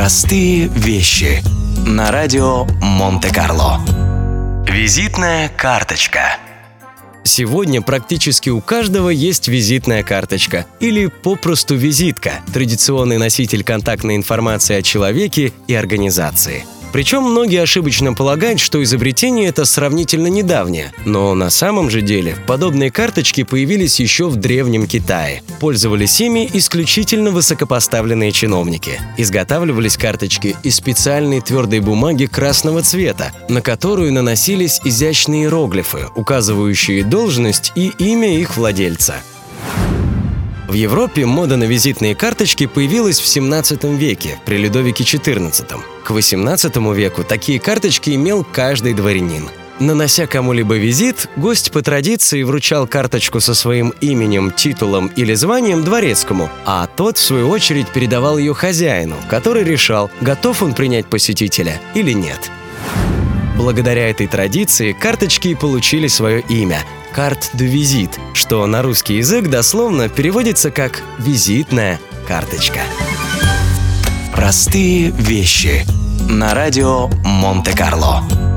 Простые вещи. На радио Монте-Карло. Визитная карточка. Сегодня практически у каждого есть визитная карточка или попросту визитка – традиционный носитель контактной информации о человеке и организации – причем многие ошибочно полагают, что изобретение это сравнительно недавнее. Но на самом же деле подобные карточки появились еще в Древнем Китае. Пользовались ими исключительно высокопоставленные чиновники. Изготавливались карточки из специальной твердой бумаги красного цвета, на которую наносились изящные иероглифы, указывающие должность и имя их владельца. В Европе мода на визитные карточки появилась в 17 веке, при Людовике XIV. К 18 веку такие карточки имел каждый дворянин. Нанося кому-либо визит, гость по традиции вручал карточку со своим именем, титулом или званием дворецкому, а тот, в свою очередь, передавал ее хозяину, который решал, готов он принять посетителя или нет. Благодаря этой традиции карточки получили свое имя – «карт де визит», что на русский язык дословно переводится как «визитная карточка». Простые вещи. На радио Монте-Карло.